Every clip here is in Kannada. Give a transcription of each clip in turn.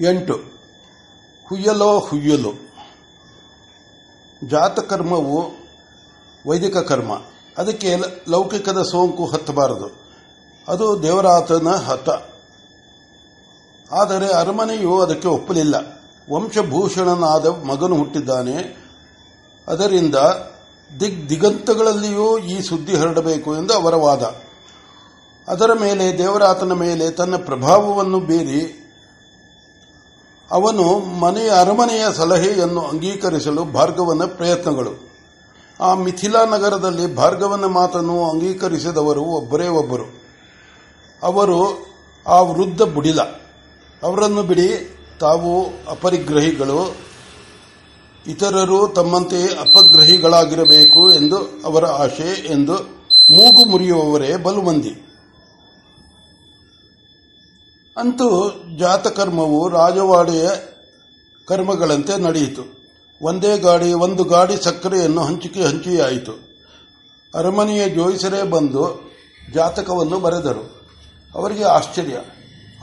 ಎಂಟು. ಹುಯ್ಯಲೋ ಹುಯ್ಯಲು. ಜಾತಕರ್ಮವು ವೈದಿಕ ಕರ್ಮ. ಅದಕ್ಕೆ ಲೌಕಿಕದ ಸೋಂಕು ಹತ್ತಬಾರದು. ಅದು ದೇವರಾತನ ಹತ ಆದರೆ ಅರಮನೆಯು ಅದಕ್ಕೆ ಒಪ್ಪಲಿಲ್ಲ. ವಂಶಭೂಷಣನಾದ ಮಗನು ಹುಟ್ಟಿದ್ದಾನೆ. ಅದರಿಂದ ದಿಗ್ ದಿಗಂತಗಳಲ್ಲಿಯೂ ಈ ಸುದ್ದಿ ಹರಡಬೇಕು ಎಂದು ಅವರ ವಾದ. ಅದರ ಮೇಲೆ ದೇವರಾತನ ಮೇಲೆ ತನ್ನ ಪ್ರಭಾವವನ್ನು ಬೀರಿ ಅವನು ಮನೆಯ ಅರಮನೆಯ ಸಲಹೆಯನ್ನು ಅಂಗೀಕರಿಸಲು ಭಾರ್ಗವನ ಪ್ರಯತ್ನಗಳು. ಆ ಮಿಥಿಲಾ ನಗರದಲ್ಲಿ ಭಾರ್ಗವನ ಮಾತನ್ನು ಅಂಗೀಕರಿಸಿದವರು ಒಬ್ಬರೇ ಒಬ್ಬರು. ಅವರು ಆ ವೃದ್ಧ ಬುಡಿಲ. ಅವರನ್ನು ಬಿಡಿ, ತಾವು ಅಪರಿಗ್ರಹಿಗಳು, ಇತರರು ತಮ್ಮಂತೆ ಅಪಗ್ರಹಿಗಳಾಗಿರಬೇಕು ಎಂದು ಅವರ ಆಶೆ ಎಂದು ಮೂಗು ಮುರಿಯುವವರೇ ಬಲು ಮಂದಿ ಅಂತೂ ಜಾತಕರ್ಮವು ರಾಜವಾಡೆಯ ಕರ್ಮಗಳಂತೆ ನಡೆಯಿತು. ಒಂದೇ ಗಾಡಿ, ಒಂದು ಗಾಡಿ ಸಕ್ಕರೆಯನ್ನು ಹಂಚಿಕೆ ಹಂಚಿಯಾಯಿತು. ಅರಮನೆಯ ಜೋಯಿಸರೇ ಬಂದು ಜಾತಕವನ್ನು ಬರೆದರು. ಅವರಿಗೆ ಆಶ್ಚರ್ಯ.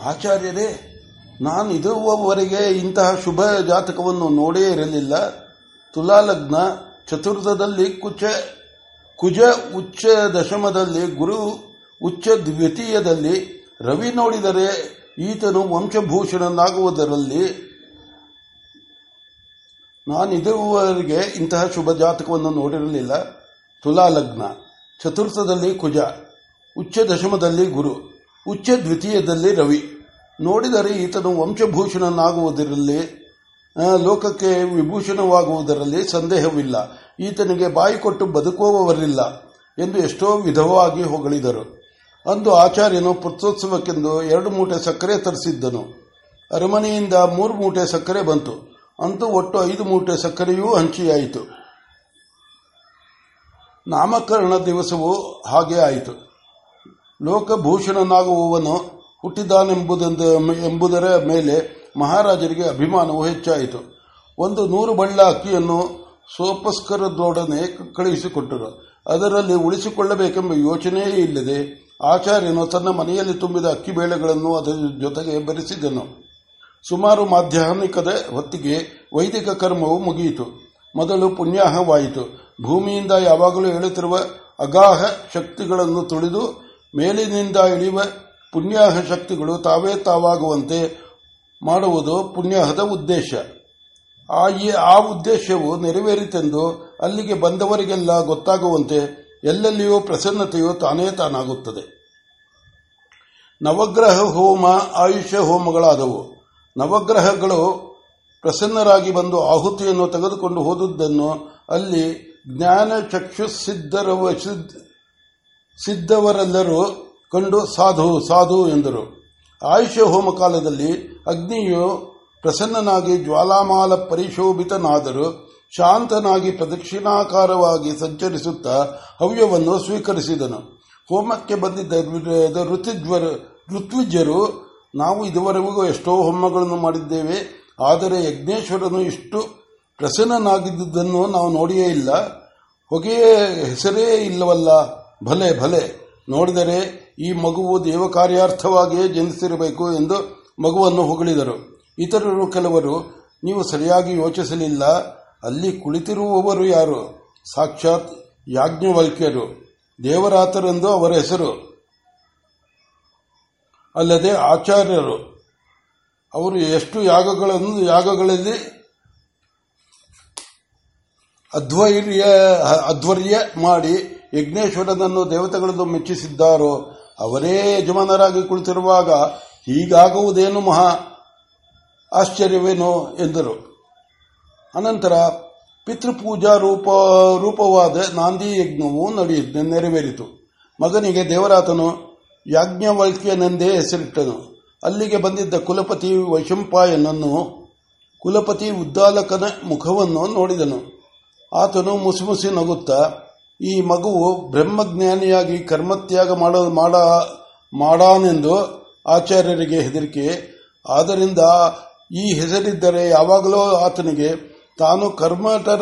ಆಚಾರ್ಯರೇ ನಾನು ಇದುವರೆಗೆ ಇಂತಹ ಶುಭ ಜಾತಕವನ್ನು ನೋಡೇ ಇರಲಿಲ್ಲ. ತುಲಾಲಗ್ನ ಚತುರ್ಥದಲ್ಲಿ ಕುಚ, ಕುಜ ಉಚ್ಚ ದಶಮದಲ್ಲಿ ಗುರು, ಉಚ್ಚ ದ್ವಿತೀಯದಲ್ಲಿ ರವಿ ನೋಡಿದರೆ ಈತನು ವಂಶಭೂಷಣನಾಗುವುದರಲ್ಲಿ ನಾನು ಇದುವರೆಗೆ ಇಂತಹ ಶುಭ ಜಾತಕವನ್ನು ನೋಡಿರಲಿಲ್ಲ. ತುಲಾಲಗ್ನ, ಚತುರ್ಥದಲ್ಲಿ ಕುಜ ಉಚ್ಚ ದಶಮದಲ್ಲಿ ಗುರು ಉಚ್ಚ ದ್ವಿತೀಯದಲ್ಲಿ ರವಿ. ನೋಡಿದರೆ ಈತನು ವಂಶಭೂಷಣನಾಗುವುದರಲ್ಲಿ ಲೋಕಕ್ಕೆ ವಿಭೂಷಣವಾಗುವುದರಲ್ಲಿ ಸಂದೇಹವಿಲ್ಲ. ಈತನಿಗೆ ಬಾಯಿ ಕೊಟ್ಟು ಬದುಕುವವರಿಲ್ಲ ಎಂದು ಎಷ್ಟೋ ವಿಧವಾಗಿ ಹೊಗಳಿದರು. ಅಂದು ಆಚಾರ್ಯನು ಪುತ್ರೋತ್ಸವಕ್ಕೆಂದು ಎರಡು ಮೂಟೆ ಸಕ್ಕರೆ ತರಿಸಿದ್ದನು. ಅರಮನೆಯಿಂದ ಮೂರು ಮೂಟೆ ಸಕ್ಕರೆ ಬಂತು. ಅಂತೂ ಒಟ್ಟು ಐದು ಮೂಟೆ ಸಕ್ಕರೆಯೂ ಹಂಚಿಯಾಯಿತು. ನಾಮಕರಣ ದಿವಸವೂ ಹಾಗೆ ಆಯಿತು. ಲೋಕಭೂಷಣನಾಗುವವನು ಎಂಬುದರ ಮೇಲೆ ಮಹಾರಾಜರಿಗೆ ಅಭಿಮಾನವು ಹೆಚ್ಚಾಯಿತು. ಒಂದು ನೂರು ಬಳ್ಳ ಅಕ್ಕಿಯನ್ನು ಸೋಪಸ್ಕರದೊಡನೆ ಕಳುಹಿಸಿಕೊಟ್ಟರು ಅದರಲ್ಲಿ ಉಳಿಸಿಕೊಳ್ಳಬೇಕೆಂಬ ಯೋಚನೆಯೇ ಇಲ್ಲದೆ ಆಚಾರ್ಯನು ತನ್ನ ಮನೆಯಲ್ಲಿ ತುಂಬಿದ ಅಕ್ಕಿ ಬೇಳೆಗಳನ್ನು ಅದರ ಜೊತೆಗೆ ಬೆರೆಸಿದನು. ಸುಮಾರು ಮಾಧ್ಯಾಹ್ನಿಕದ ಹೊತ್ತಿಗೆ ವೈದಿಕ ಕರ್ಮವು ಮುಗಿಯಿತು. ಮೊದಲು ಪುಣ್ಯಾಹವಾಯಿತು. ಭೂಮಿಯಿಂದ ಯಾವಾಗಲೂ ಹೇಳುತ್ತಿರುವ ಅಗಾಹ ಶಕ್ತಿಗಳನ್ನು ತುಳಿದು ಮೇಲಿನಿಂದ ಇಳಿಯುವ ಪುಣ್ಯಾಹ ಶಕ್ತಿಗಳು ತಾವೇ ತಾವಾಗುವಂತೆ ಮಾಡುವುದು ಪುಣ್ಯಾಹದ ಉದ್ದೇಶ. ಆ ಉದ್ದೇಶವು ನೆರವೇರಿತೆಂದು ಅಲ್ಲಿಗೆ ಬಂದವರಿಗೆಲ್ಲ ಗೊತ್ತಾಗುವಂತೆ ಎಲ್ಲೆಲ್ಲಿಯೂ ಪ್ರಸನ್ನತೆಯು ತಾನೇ ತಾನಾಗುತ್ತದೆ. ನವಗ್ರಹ ಹೋಮ, ಆಯುಷ್ಯ ಹೋಮಗಳಾದವು. ನವಗ್ರಹಗಳು ಪ್ರಸನ್ನರಾಗಿ ಬಂದು ಆಹುತಿಯನ್ನು ತೆಗೆದುಕೊಂಡು ಹೋದುದನ್ನು ಅಲ್ಲಿ ಜ್ಞಾನ ಚಕ್ಷು ಸಿದ್ಧವರೆಲ್ಲರೂ ಕಂಡು ಸಾಧು ಸಾಧು ಎಂದರು. ಆಯುಷ್ಯ ಹೋಮ ಕಾಲದಲ್ಲಿ ಅಗ್ನಿಯು ಪ್ರಸನ್ನನಾಗಿ ಜ್ವಾಲಾಮಾಲ ಪರಿಶೋಭಿತನಾದರೂ ಶಾಂತನಾಗಿ ಪ್ರದಕ್ಷಿಣಾಕಾರವಾಗಿ ಸಂಚರಿಸುತ್ತಾ ಹವ್ಯವನ್ನು ಸ್ವೀಕರಿಸಿದನು. ಹೋಮಕ್ಕೆ ಬಂದಿದ್ದ ಋತುಜ್ವರ ಋತ್ವಿಜರು ನಾವು ಇದುವರೆಗೂ ಎಷ್ಟೋ ಹೋಮಗಳನ್ನು ಮಾಡಿದ್ದೇವೆ, ಆದರೆ ಯಜ್ಞೇಶ್ವರನು ಇಷ್ಟು ಪ್ರಸನ್ನನಾಗಿದ್ದುದನ್ನು ನಾವು ನೋಡಿಯೇ ಇಲ್ಲ. ಹೊಗೆಯ ಹೆಸರೇ ಇಲ್ಲವಲ್ಲ, ಭಲೆ ಭಲೆ, ನೋಡಿದರೆ ಈ ಮಗುವು ದೇವಕಾರ್ಯಾರ್ಥವಾಗಿಯೇ ಜನಿಸಿರಬೇಕು ಎಂದು ಮಗುವನ್ನು ಹೊಗಳಿದರು. ಇತರರು ಕೆಲವರು, ನೀವು ಸರಿಯಾಗಿ ಯೋಚಿಸಲಿಲ್ಲ ಅಲ್ಲಿ ಕುಳಿತಿರುವವರು ಯಾರು? ಸಾಕ್ಷಾತ್ ಯಾಜ್ಞವಲ್ಕ್ಯರು, ದೇವರಾತರೆಂದು ಅವರ ಹೆಸರು. ಅಲ್ಲದೆ ಆಚಾರ್ಯರು, ಅವರು ಎಷ್ಟು ಯಾಗಗಳನ್ನು, ಯಾಗಗಳಲ್ಲಿ? ಅಧ್ವೈರ್ಯ, ಅಧ್ವರ್ಯ ಮಾಡಿ ಯಜ್ಞೇಶ್ವರನನ್ನು ದೇವತೆಗಳನ್ನು ಮೆಚ್ಚಿಸಿದ್ದಾರೋ, ಅವರೇ ಯಜಮಾನರಾಗಿ ಕುಳಿತಿರುವಾಗ ಹೀಗಾಗುವುದೇನು ಮಹಾ ಆಶ್ಚರ್ಯವೇನು? ಎಂದರು. ಅನಂತರ ಪಿತೃಪೂಜಾ ರೂಪ, ರೂಪವಾದ ನಾಂದಿ ಯಜ್ಞವು ನಡೆಯ ನೆರವೇರಿತು. ಮಗನಿಗೆ ದೇವರಾತನು ಯಾಜ್ಞವಲ್ಕ್ಯನೆಂದೇ ಹೆಸರಿಟ್ಟನು. ಅಲ್ಲಿಗೆ ಬಂದಿದ್ದ ಕುಲಪತಿ ವೈಶಂಪಾಯನನ್ನು ಕುಲಪತಿ ಉದ್ದಾಲಕನ ಮುಖವನ್ನು ನೋಡಿದನು. ಆತನು ಮುಸುಮುಸಿ ನಗುತ್ತಾ, ಈ ಮಗುವು ಬ್ರಹ್ಮಜ್ಞಾನಿಯಾಗಿ ಕರ್ಮತ್ಯಾಗ ಮಾಡ, ಮಾಡಾನೆಂದು ಆಚಾರ್ಯರಿಗೆ ಹೆದರಿಕೆ. ಆದ್ದರಿಂದ ಈ ಹೆಸರಿದ್ದರೆ ಯಾವಾಗಲೂ ಆತನಿಗೆ ತಾನು ಕರ್ಮಟರ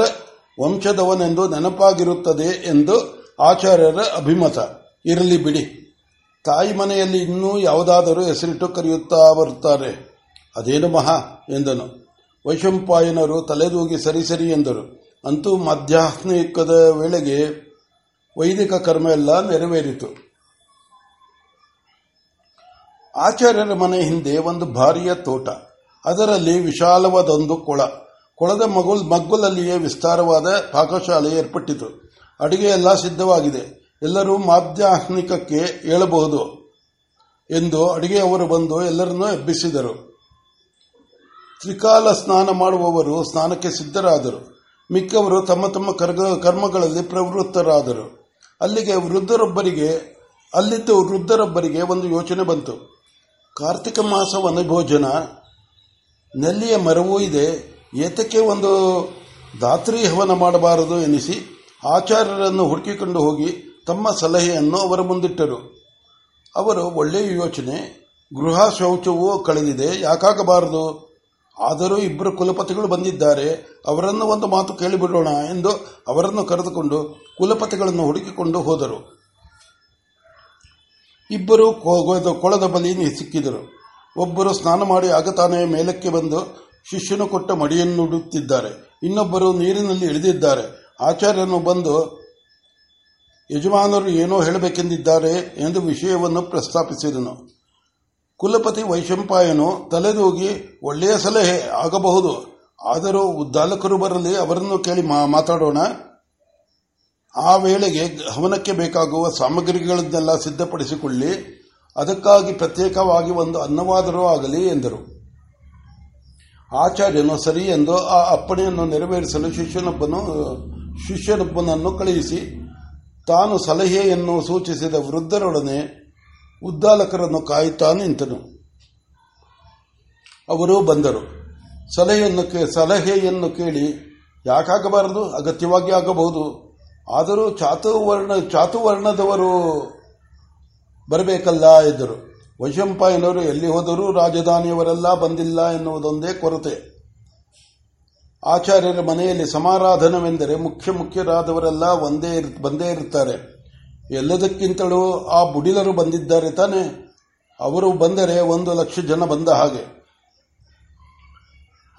ವಂಶದವನೆಂದು ನೆನಪಾಗಿರುತ್ತದೆ ಎಂದು ಆಚಾರ್ಯರ ಅಭಿಮತ. ಇರಲಿ ಬಿಡಿ. ತಾಯಿ ಮನೆಯಲ್ಲಿ ಇನ್ನೂ ಯಾವುದಾದರೂ ಹೆಸರಿಟ್ಟು ಕರೆಯುತ್ತಾ ಬರುತ್ತಾರೆ. ಅದೇನು ಮಹಾ ಎಂದನು. ವೈಶಂಪಾಯನರು ತಲೆದೂಗಿ ಸರಿ ಸರಿ ಎಂದರು. ಅಂತೂ ಮಧ್ಯಾಹ್ನಿಕದ ವೇಳೆಗೆ ವೈದಿಕ ಕರ್ಮ ಎಲ್ಲ ನೆರವೇರಿತು. ಆಚಾರ್ಯರ ಮನೆ ಹಿಂದೆ ಒಂದು ಭಾರಿಯ ತೋಟ. ಅದರಲ್ಲಿ ವಿಶಾಲವಾದೊಂದು ಕೊಳ. ಕೊಳದ ಮಗುಲ್ ಮಗ್ಗುಲಲ್ಲಿಯೇ ವಿಸ್ತಾರವಾದ ಪಾಕಶಾಲೆ ಏರ್ಪಟ್ಟಿತು. ಅಡಿಗೆ ಎಲ್ಲ ಸಿದ್ಧವಾಗಿದೆ. ಎಲ್ಲರೂ ಮಾಧ್ಯಾಹ್ನಿಕಕ್ಕೆ ಏಳಬಹುದು ಎಂದು ಅಡಿಗೆಯವರು ಬಂದು ಎಲ್ಲರನ್ನೂ ಎಬ್ಬಿಸಿದರು. ತ್ರಿಕಾಲ ಸ್ನಾನ ಮಾಡುವವರು ಸ್ನಾನಕ್ಕೆ ಸಿದ್ಧರಾದರು. ಮಿಕ್ಕವರು ತಮ್ಮ ತಮ್ಮ ಕರ್ಮಗಳಲ್ಲಿ ಪ್ರವೃತ್ತರಾದರು. ಅಲ್ಲಿಗೆ ವೃದ್ಧರೊಬ್ಬರಿಗೆ, ಅಲ್ಲಿದ್ದ ವೃದ್ಧರೊಬ್ಬರಿಗೆ ಒಂದು ಯೋಚನೆ ಬಂತು. ಕಾರ್ತಿಕ ಮಾಸ ವನಭೋಜನ ನೆಲ್ಲಿಯ ಮರವೂ ಇದೆ. ಏತಕ್ಕೆ ಒಂದು ದಾತ್ರಿ ಹವನ ಮಾಡಬಾರದು ಎನಿಸಿ ಆಚಾರ್ಯರನ್ನು ಹುಡುಕಿಕೊಂಡು ಹೋಗಿ ತಮ್ಮ ಸಲಹೆಯನ್ನು ಅವರ ಮುಂದಿಟ್ಟರು. ಅವರು ಒಳ್ಳೆಯ ಯೋಚನೆ, ಗೃಹ ಶೌಚವೂ ಕಳೆದಿದೆ, ಯಾಕಾಗಬಾರದು? ಆದರೂ ಇಬ್ಬರು ಕುಲಪತಿಗಳು ಬಂದಿದ್ದಾರೆ, ಅವರನ್ನು ಒಂದು ಮಾತು ಕೇಳಿಬಿಡೋಣ ಎಂದು ಅವರನ್ನು ಕರೆದುಕೊಂಡು ಕುಲಪತಿಗಳನ್ನು ಹುಡುಕಿಕೊಂಡು ಹೋದರು. ಇಬ್ಬರು ಕೊಳದ ಬಲಿ ಸಿಕ್ಕಿದರು. ಒಬ್ಬರು ಸ್ನಾನ ಮಾಡಿ ಆಗತಾನೆ ಮೇಲಕ್ಕೆ ಬಂದು ಶಿಷ್ಯನು ಕೊಟ್ಟ ಮಡಿಯನ್ನುಡುತ್ತಿದ್ದಾರೆ. ಇನ್ನೊಬ್ಬರು ನೀರಿನಲ್ಲಿ ಇಳಿದಿದ್ದಾರೆ. ಆಚಾರ್ಯನು ಬಂದು, ಯಜಮಾನರು ಏನೋ ಹೇಳಬೇಕೆಂದಿದ್ದಾರೆ ಎಂದು ವಿಷಯವನ್ನು ಪ್ರಸ್ತಾಪಿಸಿದನು. ಕುಲಪತಿ ವೈಶಂಪಾಯನು ತಲೆದೂಗಿ, ಒಳ್ಳೆಯ ಸಲಹೆ ಆಗಬಹುದು. ಆದರೂ ಉದ್ದಾಲಕರು ಬರಲಿ, ಅವರನ್ನು ಕೇಳಿ ಮಾತಾಡೋಣ. ಆ ವೇಳೆಗೆ ಹವನಕ್ಕೆ ಬೇಕಾಗುವ ಸಾಮಗ್ರಿಗಳನ್ನೆಲ್ಲ ಸಿದ್ಧಪಡಿಸಿಕೊಳ್ಳಿ. ಅದಕ್ಕಾಗಿ ಪ್ರತ್ಯೇಕವಾಗಿ ಒಂದು ಅನ್ನವಾದರೂ ಆಗಲಿ, ಎಂದರು. ಆಚಾರ್ಯನು ಸರಿ ಎಂದು ಆ ಅಪ್ಪಣೆಯನ್ನು ನೆರವೇರಿಸಲು ಶಿಷ್ಯನೊಬ್ಬನು, ಶಿಷ್ಯನೊಬ್ಬನನ್ನು ಕಳುಹಿಸಿ, ತಾನು ಸಲಹೆಯನ್ನು ಸೂಚಿಸಿದ ವೃದ್ಧರೊಡನೆ ಉದ್ದಾಲಕರನ್ನು ಕಾಯುತ್ತಾ ನಿಂತನು. ಅವರು ಬಂದರು. ಸಲಹೆಯನ್ನು ಸಲಹೆಯನ್ನು ಕೇಳಿ ಯಾಕಾಗಬಾರದು? ಅಗತ್ಯವಾಗಿ ಆಗಬಹುದು. ಆದರೂ ಚಾತುವರ್ಣ, ಚಾತುವರ್ಣದವರು ಬರಬೇಕಲ್ಲ ಎಂದರು. ವೈಶಂಪಾಯನವರು ಎಲ್ಲಿ ಹೋದರೂ ರಾಜಧಾನಿಯವರೆಲ್ಲ ಬಂದಿಲ್ಲ ಎನ್ನುವುದೊಂದೇ ಕೊರತೆ. ಆಚಾರ್ಯರ ಮನೆಯಲ್ಲಿ ಸಮಾರಾಧನವೆಂದರೆ ಮುಖ್ಯ ಮುಖ್ಯರಾದವರೆಲ್ಲ ಒಂದೇ ಬಂದೇ ಇರುತ್ತಾರೆ. ಎಲ್ಲದಕ್ಕಿಂತಲೂ ಆ ಬುಡಿಲರು ಬಂದಿದ್ದಾರೆ ತಾನೆ. ಅವರು ಬಂದರೆ ಒಂದು ಲಕ್ಷ ಜನ ಬಂದ ಹಾಗೆ.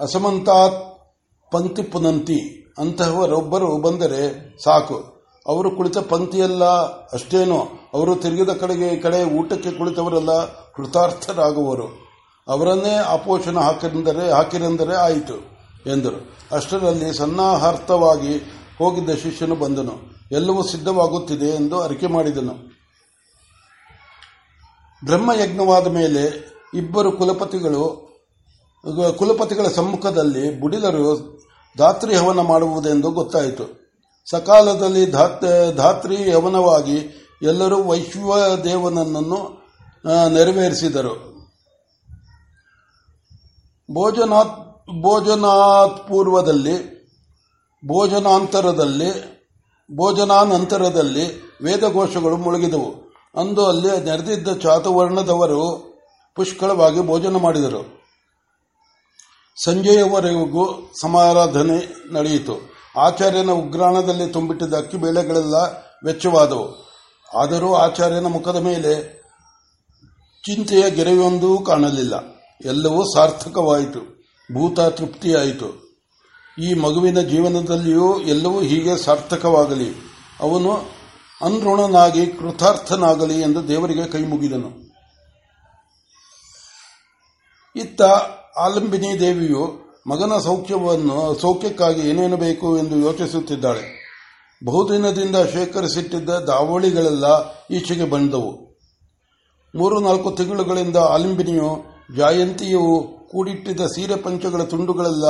ಅಸಮಂತಾತ್ ಪಂಕ್ತಿ ಪುನಂತಿ ಅಂತಹವರೊಬ್ಬರು ಬಂದರೆ ಸಾಕು. ಅವರು ಕುಳಿತ ಪಂಕ್ತಿಯೆಲ್ಲ ಅಷ್ಟೇನೋ. ಅವರು ತಿರುಗಿದ ಕಡೆಗೆ ಕಡೆ ಊಟಕ್ಕೆ ಕುಳಿತವರೆಲ್ಲ ಕೃತಾರ್ಥರಾಗುವರು. ಅವರನ್ನೇ ಅಪೋಷಣ ಹಾಕಿರೆಂದರೆ ಹಾಕಿರೆಂದರೆ ಆಯಿತು ಎಂದರು. ಅಷ್ಟರಲ್ಲಿ ಸನ್ನಾಹಾರ್ಥವಾಗಿ ಹೋಗಿದ್ದ ಶಿಷ್ಯನು ಬಂದನು. ಎಲ್ಲವೂ ಸಿದ್ಧವಾಗುತ್ತಿದೆ ಎಂದು ಅರಿಕೆ ಮಾಡಿದನು. ಬ್ರಹ್ಮಯಜ್ಞವಾದ ಮೇಲೆ ಇಬ್ಬರು ಕುಲಪತಿಗಳು, ಕುಲಪತಿಗಳ ಸಮ್ಮುಖದಲ್ಲಿ ಬುಡಿದರು ಧಾತ್ರಿ ಹವನ ಮಾಡುವುದೆಂದು ಗೊತ್ತಾಯಿತು. ಸಕಾಲದಲ್ಲಿ ಧಾತ್ರಿ ಹವನವಾಗಿ ಎಲ್ಲರೂ ವೈಶ್ವದೇವನನ್ನು ನೆರವೇರಿಸಿದರು. ಭೋಜನಾತ್ ಭೋಜನಾತ್ ಪೂರ್ವದಲ್ಲಿ, ಭೋಜನಾಂತರದಲ್ಲಿ, ಭೋಜನಾನಂತರದಲ್ಲಿ ವೇದಘೋಷಗಳು ಮುಳುಗಿದವು. ಅಂದು ಅಲ್ಲಿ ನೆರೆದಿದ್ದ ಚಾತುವರ್ಣದವರು ಪುಷ್ಕಳವಾಗಿ ಭೋಜನ ಮಾಡಿದರು. ಸಂಜೆಯವರೆಗೂ ಸಮಾರಾಧನೆ ನಡೆಯಿತು. ಆಚಾರ್ಯನ ಉಗ್ರಾಣದಲ್ಲಿ ತುಂಬಿಟ್ಟಿದ್ದ ಅಕ್ಕಿ ಬೇಳೆಗಳೆಲ್ಲ ವೆಚ್ಚವಾದವು. ಆದರೂ ಆಚಾರ್ಯನ ಮುಖದ ಮೇಲೆ ಚಿಂತೆಯ ಗೆರೆಯೊಂದೂ ಕಾಣಲಿಲ್ಲ. ಎಲ್ಲವೂ ಸಾರ್ಥಕವಾಯಿತು. ಭೂತ ತೃಪ್ತಿಯಾಯಿತು. ಈ ಮಗುವಿನ ಜೀವನದಲ್ಲಿಯೂ ಎಲ್ಲವೂ ಹೀಗೆ ಸಾರ್ಥಕವಾಗಲಿ. ಅವನು ಅನ್ಋಣನಾಗಿ ಕೃತಾರ್ಥನಾಗಲಿ ಎಂದು ದೇವರಿಗೆ ಕೈ ಮುಗಿದನು. ಇತ್ತ ಆಲಂಬಿನಿ ದೇವಿಯು ಮಗನ ಸೌಖ್ಯವನ್ನು, ಸೌಖ್ಯಕ್ಕಾಗಿ ಏನೇನು ಬೇಕು ಎಂದು ಯೋಚಿಸುತ್ತಿದ್ದಾಳೆ. ಬಹುದಿನದಿಂದ ಶೇಖರಿಸಿಟ್ಟಿದ್ದ ದಾವಳಿಗಳೆಲ್ಲ ಈಚೆಗೆ ಬಂದವು. ಮೂರು ನಾಲ್ಕು ತಿಂಗಳುಗಳಿಂದ ಆಲಿಂಬಿನಿಯು ಜಾಯಂತಿಯು ಕೂಡಿಟ್ಟಿದ್ದ ಸೀರೆ ಪಂಚಗಳ ತುಂಡುಗಳೆಲ್ಲ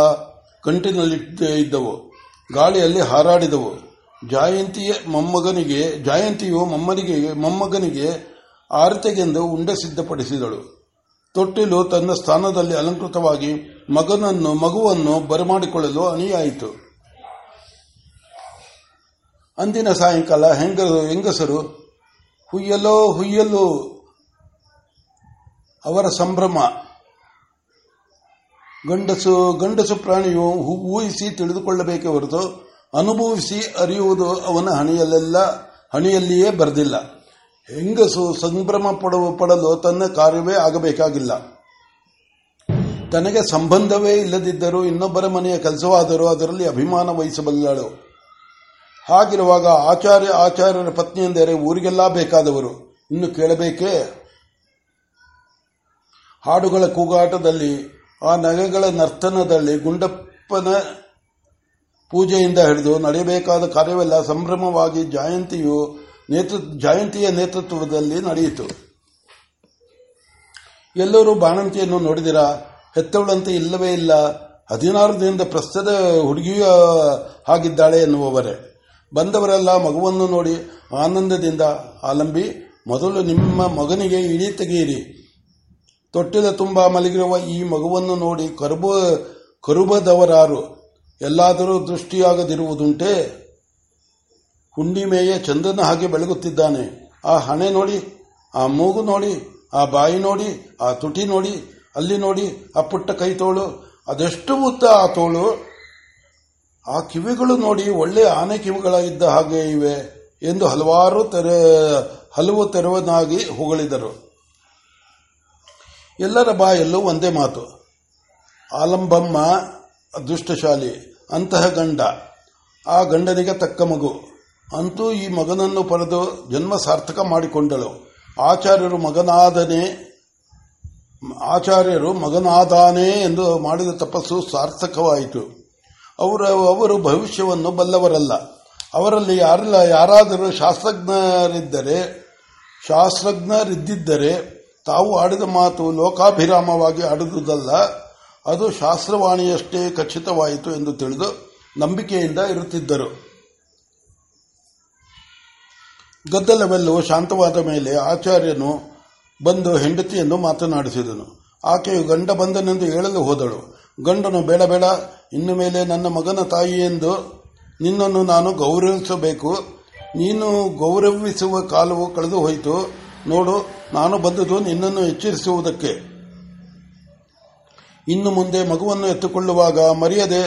ಕಂಟಿನಲ್ಲಿದ್ದವು ಗಾಳಿಯಲ್ಲಿ ಹಾರಾಡಿದವು. ಜಾಯಂತಿಯ ಮೊಮ್ಮಗನಿಗೆ, ಜಾಯಂತಿಯು ಮೊಮ್ಮನಿಗೆ, ಮೊಮ್ಮಗನಿಗೆ ಆರತೆಗೆಂದು ಉಂಡೆ ಸಿದ್ಧಪಡಿಸಿದಳು. ತೊಟ್ಟಿಲು ತನ್ನ ಸ್ಥಾನದಲ್ಲಿ ಅಲಂಕೃತವಾಗಿ ಮಗನನ್ನು, ಮಗುವನ್ನು ಬರಮಾಡಿಕೊಳ್ಳಲು ಅಣಿಯಾಯಿತು. ಅಂದಿನ ಸಾಯಂಕಾಲ ಹೆಂಗಸರು, ಹುಯ್ಯಲೋ, ಹುಯ್ಯಲು ಅವರ ಸಂಭ್ರಮ. ಗಂಡಸು ಗಂಡಸು ಪ್ರಾಣಿಯು ಊಹಿಸಿ ತಿಳಿದುಕೊಳ್ಳಬೇಕೆ ಹೊರತು ಅನುಭವಿಸಿ ಅರಿಯುವುದು ಅವನ ಹಣಿಯಲ್ಲೆಲ್ಲ, ಹಣಿಯಲ್ಲಿಯೇ ಬರೆದಿಲ್ಲ. ಹೆಂಗಸು ಸಂಭ್ರಮ ಪಡುವ, ಪಡಲು ತನ್ನ ಕಾರ್ಯವೇ ಆಗಬೇಕಾಗಿಲ್ಲ. ತನಗೆ ಸಂಬಂಧವೇ ಇಲ್ಲದಿದ್ದರೂ ಇನ್ನೊಬ್ಬರ ಮನೆಯ ಕೆಲಸವಾದರೂ ಅದರಲ್ಲಿ ಅಭಿಮಾನ ವಹಿಸಬಲ್ಲಳು. ಹಾಗಿರುವಾಗ ಆಚಾರ್ಯ ಆಚಾರ್ಯರ ಪತ್ನಿ ಎಂದರೆ ಊರಿಗೆಲ್ಲ ಬೇಕಾದವರು, ಇನ್ನು ಕೇಳಬೇಕೇ? ಹಾಡುಗಳ ಕೂಗಾಟದಲ್ಲಿ, ಆ ನಗೆಗಳ ನರ್ತನದಲ್ಲಿ ಗುಂಡಪ್ಪನ ಪೂಜೆಯಿಂದ ಹಿಡಿದು ನಡೆಯಬೇಕಾದ ಕಾರ್ಯವೆಲ್ಲ ಸಂಭ್ರಮವಾಗಿ ಜಯಂತಿಯು ಜಯಂತಿಯ ನೇತೃತ್ವದಲ್ಲಿ ನಡೆಯಿತು. ಎಲ್ಲರೂ ಬಾಣಂತಿಯನ್ನು ನೋಡಿದಿರಾ? ಹೆತ್ತವಳಂತೆ ಇಲ್ಲವೇ ಇಲ್ಲ. ಹದಿನಾರು ದಿನದ ಪ್ರಸ್ತದ ಹುಡುಗಿಯ ಹಾಗಿದ್ದಾಳೆ ಎನ್ನುವವರೇ. ಬಂದವರೆಲ್ಲ ಮಗುವನ್ನು ನೋಡಿ ಆನಂದದಿಂದ, ಆಲಂಬಿ, ಮೊದಲು ನಿಮ್ಮ ಮಗನಿಗೆ ಇಳಿ ತೆಗೆಯಿರಿ. ತೊಟ್ಟಿಲ ತುಂಬ ಮಲಗಿರುವ ಈ ಮಗುವನ್ನು ನೋಡಿ ಕರುಬ, ಕರುಬದವರಾರು. ಎಲ್ಲಾದರೂ ದೃಷ್ಟಿಯಾಗದಿರುವುದುಂಟೆ? ಹುಣ್ಣಿಮೆಯ ಚಂದನ ಹಾಗೆ ಬೆಳಗುತ್ತಿದ್ದಾನೆ. ಆ ಹಣೆ ನೋಡಿ, ಆ ಮೂಗು ನೋಡಿ, ಆ ಬಾಯಿ ನೋಡಿ, ಆ ತುಟಿ ನೋಡಿ, ಅಲ್ಲಿ ನೋಡಿ, ಆ ಪುಟ್ಟ ಕೈ ತೋಳು. ಅದೆಷ್ಟು ಉದ್ದ ಆ ತೋಳು? ಆ ಕಿವಿಗಳು ನೋಡಿ ಒಳ್ಳೆ ಆನೆ ಕಿವಿಗಳಾಗಿದ್ದ ಹಾಗೆ ಇವೆ ಎಂದು ಹಲವಾರು ತೆರೆ, ಹಲವು ತೆರವನಾಗಿ ಹೊಗಳಿದರು. ಎಲ್ಲರ ಬಾಯಲ್ಲೂ ಒಂದೇ ಮಾತು. ಆಲಂಬಮ್ಮ ಅದೃಷ್ಟಶಾಲಿ, ಅಂತಹ ಗಂಡ. ಆ ಗಂಡನಿಗೆ ತಕ್ಕ ಮಗು. ಅಂತೂ ಈ ಮಗನನ್ನು ಪಡೆದು ಜನ್ಮ ಸಾರ್ಥಕ ಮಾಡಿಕೊಂಡಳು. ಆಚಾರ್ಯರು ಮಗನಾದನೆ, ಆಚಾರ್ಯರು ಮಗನಾದಾನೆ ಎಂದು ಮಾಡಿದ ತಪಸ್ಸು ಸಾರ್ಥಕವಾಯಿತು. ಅವರು ಅವರು ಭವಿಷ್ಯವನ್ನು ಬಲ್ಲವರಲ್ಲ. ಅವರಲ್ಲಿ ಯಾರೆಲ್ಲ, ಯಾರಾದರೂ ಶಾಸ್ತ್ರಜ್ಞರಿದ್ದರೆ ಶಾಸ್ತ್ರಜ್ಞರಿದ್ದರೆ ತಾವು ಆಡಿದ ಮಾತು ಲೋಕಾಭಿರಾಮವಾಗಿ ಆಡುವುದಲ್ಲ. ಅದು ಶಾಸ್ತ್ರವಾಣಿಯಷ್ಟೇ ಖಚಿತವಾಯಿತು ಎಂದು ತಿಳಿದು ನಂಬಿಕೆಯಿಂದ ಇರುತ್ತಿದ್ದರು. ಗದ್ದಲವೆಲ್ಲವೂ ಶಾಂತವಾದ ಮೇಲೆ ಆಚಾರ್ಯನು ಬಂದು ಹೆಂಡತಿಯನ್ನು ಮಾತನಾಡಿಸಿದನು. ಆಕೆಯು ಗಂಡ ಬಂದನೆಂದು ಹೇಳಲು ಹೋದಳು. ಗಂಡನು ಬೇಡ ಬೇಡ, ಇನ್ನು ಮೇಲೆ ನನ್ನ ಮಗನ ತಾಯಿ ಎಂದು ನಿನ್ನನ್ನು ನಾನು ಗೌರವಿಸಬೇಕು. ನೀನು ಗೌರವಿಸುವ ಕಾಲವು ಕಳೆದು ಹೋಯಿತು. ನೋಡು, ನಾನು ಬಂದದು ನಿನ್ನನ್ನು ಎಚ್ಚರಿಸುವುದಕ್ಕೆ. ಇನ್ನು ಮುಂದೆ ಮಗುವನ್ನು ಎತ್ತುಕೊಳ್ಳುವಾಗ ಮರೆಯದೆ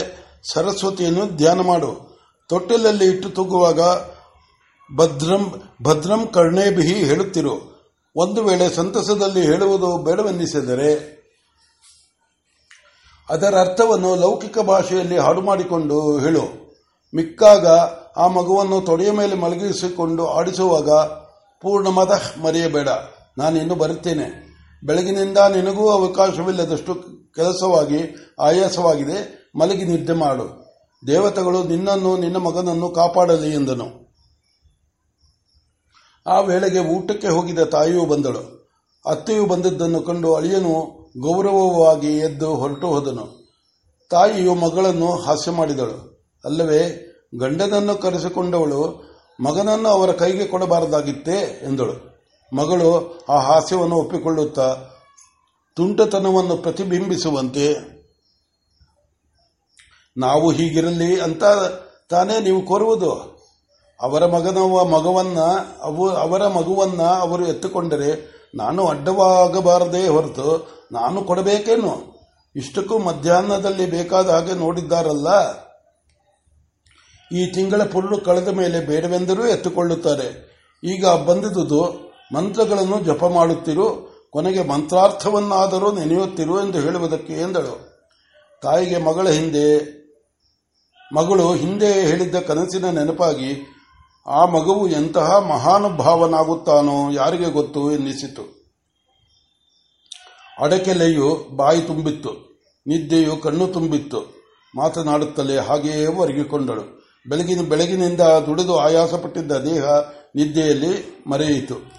ಸರಸ್ವತಿಯನ್ನು ಧ್ಯಾನ ಮಾಡು. ತೊಟ್ಟಿಲಲ್ಲಿ ಇಟ್ಟು ತೂಗುವಾಗ ಭದ್ರಂ ಭದ್ರಂ ಕರ್ಣೇಬಿಹಿ ಹೇಳುತ್ತಿರು. ಒಂದು ವೇಳೆ ಸಂತಸದಲ್ಲಿ ಹೇಳುವುದು ಬೇಡವೆನ್ನಿಸಿದರೆ ಅದರ ಅರ್ಥವನ್ನು ಲೌಕಿಕ ಭಾಷೆಯಲ್ಲಿ ಹಾಡು ಮಾಡಿಕೊಂಡು ಹೇಳು. ಮಿಕ್ಕಾಗ ಆ ಮಗುವನ್ನು ತೊಡೆಯ ಮೇಲೆ ಮಲಗಿಸಿಕೊಂಡು ಆಡಿಸುವಾಗ ಪೂರ್ಣಮದ ಮರೆಯಬೇಡ. ನಾನಿನ್ನು ಬರುತ್ತೇನೆ. ಬೆಳಗಿನಿಂದ ನಿನಗೂ ಅವಕಾಶವಿಲ್ಲದಷ್ಟು ಕೆಲಸವಾಗಿ, ಆಯಾಸವಾಗಿದೆ. ಮಲಗಿ ನಿದ್ದೆ ಮಾಡು. ದೇವತೆಗಳು ನಿನ್ನನ್ನು, ನಿನ್ನ ಮಗನನ್ನು ಕಾಪಾಡಲಿ ಎಂದನು. ಆ ವೇಳೆಗೆ ಊಟಕ್ಕೆ ಹೋಗಿದ ತಾಯಿಯೂ ಬಂದಳು. ಅತ್ತೆಯೂ ಬಂದಿದ್ದನ್ನು ಕಂಡು ಅಳಿಯನು ಗೌರವವಾಗಿ ಎದ್ದು ಹೊರಟು ಹೋದನು. ತಾಯಿಯು ಮಗಳನ್ನು ಹಾಸ್ಯ ಮಾಡಿದಳು. ಅಲ್ಲವೇ, ಗಂಡನನ್ನು ಕರೆಸಿಕೊಂಡವಳು ಮಗನನ್ನು ಅವರ ಕೈಗೆ ಕೊಡಬಾರದಾಗಿತ್ತೇ ಎಂದಳು. ಮಗಳು ಆ ಹಾಸ್ಯವನ್ನು ಒಪ್ಪಿಕೊಳ್ಳುತ್ತಾ ತುಂಟತನವನ್ನು ಪ್ರತಿಬಿಂಬಿಸುವಂತೆ, ನಾವು ಹೀಗಿರಲಿ ಅಂತ ತಾನೇ ನೀವು ಕೋರುವುದು. ಅವರ ಮಗನ ಮಗವನ್ನ ಅವರ ಮಗುವನ್ನ ಅವರು ಎತ್ತುಕೊಂಡರೆ ನಾನು ಅಡ್ಡವಾಗಬಾರದೇ ಹೊರತು ನಾನು ಕೊಡಬೇಕೇನು? ಇಷ್ಟಕ್ಕೂ ಮಧ್ಯಾಹ್ನದಲ್ಲಿ ಬೇಕಾದ ಹಾಗೆ ನೋಡಿದ್ದಾರಲ್ಲ. ಈ ತಿಂಗಳ ಪುಲ್ಲು ಕಳೆದ ಮೇಲೆ ಬೇಡವೆಂದರೂ ಎತ್ತುಕೊಳ್ಳುತ್ತಾರೆ. ಈಗ ಬಂದಿದುದು, ಮಂತ್ರಗಳನ್ನು ಜಪ ಮಾಡುತ್ತಿರು, ಕೊನೆಗೆ ಮಂತ್ರಾರ್ಥವನ್ನಾದರೂ ನೆನೆಯುತ್ತಿರು ಎಂದು ಹೇಳುವುದಕ್ಕೆ ಎಂದಳು. ತಾಯಿಗೆ ಮಗಳ ಹಿಂದೆ, ಮಗಳು ಹಿಂದೆ ಹೇಳಿದ್ದ ಕನಸಿನ ನೆನಪಾಗಿ, ಆ ಮಗುವು ಎಂತಹ ಮಹಾನುಭಾವನಾಗುತ್ತಾನೋ ಯಾರಿಗೆ ಗೊತ್ತು ಎನ್ನಿಸಿತು. ಅಡಕೆಲೆಯು ಬಾಯಿ ತುಂಬಿತ್ತು, ನಿದ್ದೆಯು ಕಣ್ಣು ತುಂಬಿತ್ತು. ಮಾತನಾಡುತ್ತಲೇ ಹಾಗೆಯೇ ಒರಗಿಕೊಂಡಳು. ಬೆಳಗಿನ ಬೆಳಗಿನಿಂದ ದುಡಿದು ಆಯಾಸಪಟ್ಟಿದ್ದ ದೇಹ ನಿದ್ದೆಯಲ್ಲಿ ಮರೆಯಿತು.